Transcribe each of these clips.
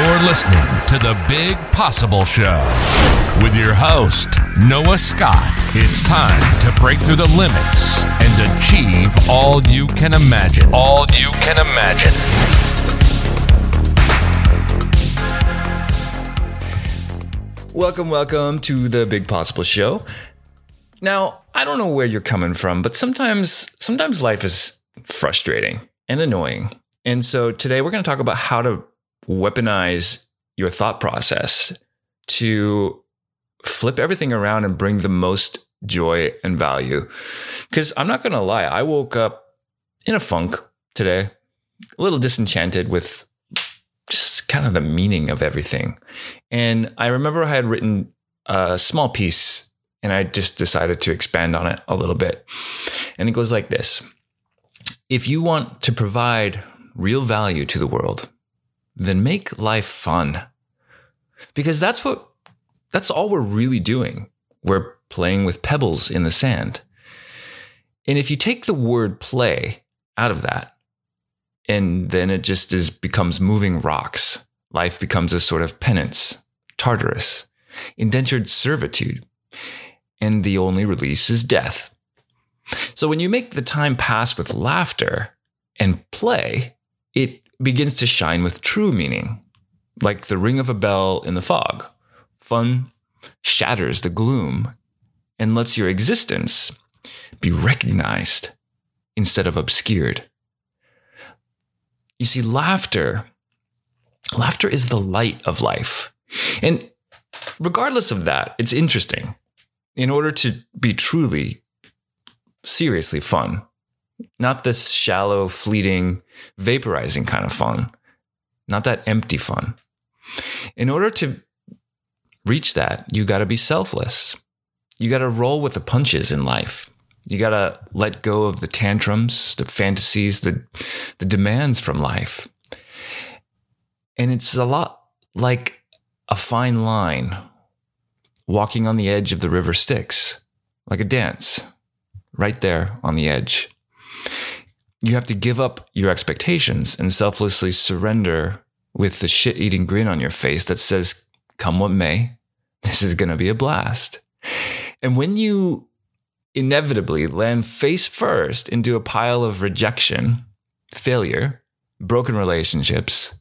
You're listening to The Big Possible Show with your host, Noah Scott. It's time to break through the limits and achieve all you can imagine. All you can imagine. Welcome, welcome to the Big Possible Show. Now, I don't know where you're coming from, but sometimes sometimes life is frustrating and annoying. And so today we're going to talk about how to weaponize your thought process to flip everything around and bring the most joy and value. Cuz I'm not going to lie, I woke up in a funk today, a little disenchanted with just kind of the meaning of everything. And I remember I had written a small piece and I just decided to expand on it a little bit. And it goes like this If you want to provide real value to the world, then make life fun. Because that's what, that's all we're really doing. We're playing with pebbles in the sand. And if you take the word play out of that, and then it just is becomes moving rocks. Life becomes a sort of penance, Tartarus, indentured servitude, and the only release is death. So when you make the time pass with laughter and play, it begins to shine with true meaning, like the ring of a bell in the fog. Fun shatters the gloom and lets your existence be recognized instead of obscured. You see, laughter, laughter is the light of life. And regardless of that, it's interesting. In order to be truly, seriously fun, not this shallow, fleeting, vaporizing kind of fun, not that empty fun. In order to reach that, you got to be selfless. You got to roll with the punches in life. You got to let go of the tantrums, the fantasies, the, the demands from life. And it's a lot like a fine line walking on the edge of the river Styx, like a dance, right there on the edge. You have to give up your expectations and selflessly surrender with the shit eating grin on your face that says, come what may, this is going to be a blast. And when you inevitably land face first into a pile of rejection, failure, broken relationships,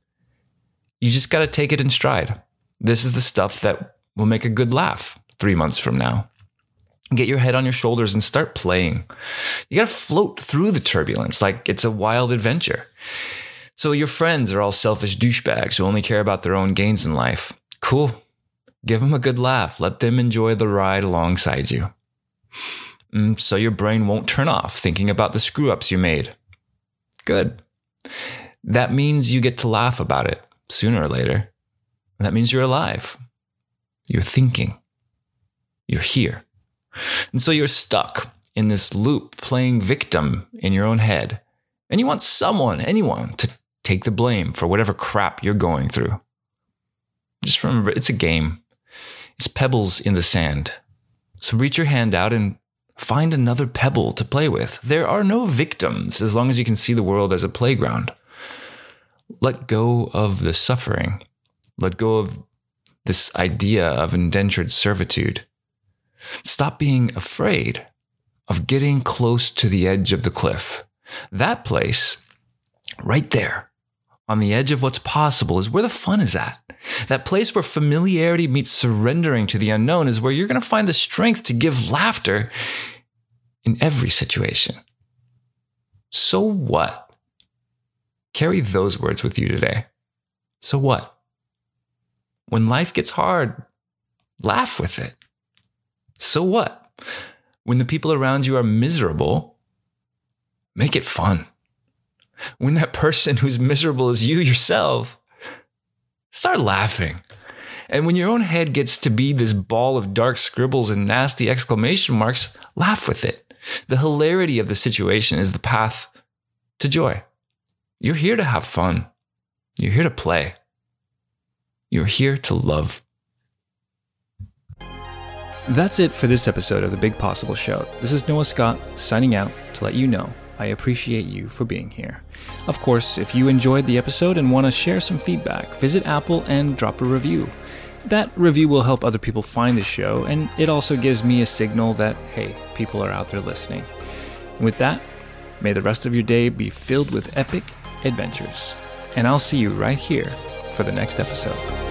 you just got to take it in stride. This is the stuff that will make a good laugh three months from now. Get your head on your shoulders and start playing. You got to float through the turbulence like it's a wild adventure. So your friends are all selfish douchebags who only care about their own gains in life. Cool. Give them a good laugh. Let them enjoy the ride alongside you. Mm, so your brain won't turn off thinking about the screw ups you made. Good. That means you get to laugh about it sooner or later. That means you're alive. You're thinking. You're here. And so you're stuck in this loop playing victim in your own head. And you want someone, anyone, to take the blame for whatever crap you're going through. Just remember, it's a game. It's pebbles in the sand. So reach your hand out and find another pebble to play with. There are no victims as long as you can see the world as a playground. Let go of the suffering. Let go of this idea of indentured servitude. Stop being afraid of getting close to the edge of the cliff. That place, right there, on the edge of what's possible, is where the fun is at. That place where familiarity meets surrendering to the unknown is where you're going to find the strength to give laughter in every situation. So what? Carry those words with you today. So what? When life gets hard, laugh with it. So what? When the people around you are miserable, make it fun. When that person who's miserable is you yourself, start laughing. And when your own head gets to be this ball of dark scribbles and nasty exclamation marks, laugh with it. The hilarity of the situation is the path to joy. You're here to have fun. You're here to play. You're here to love. That's it for this episode of The Big Possible Show. This is Noah Scott signing out to let you know I appreciate you for being here. Of course, if you enjoyed the episode and want to share some feedback, visit Apple and drop a review. That review will help other people find the show, and it also gives me a signal that, hey, people are out there listening. And with that, may the rest of your day be filled with epic adventures. And I'll see you right here for the next episode.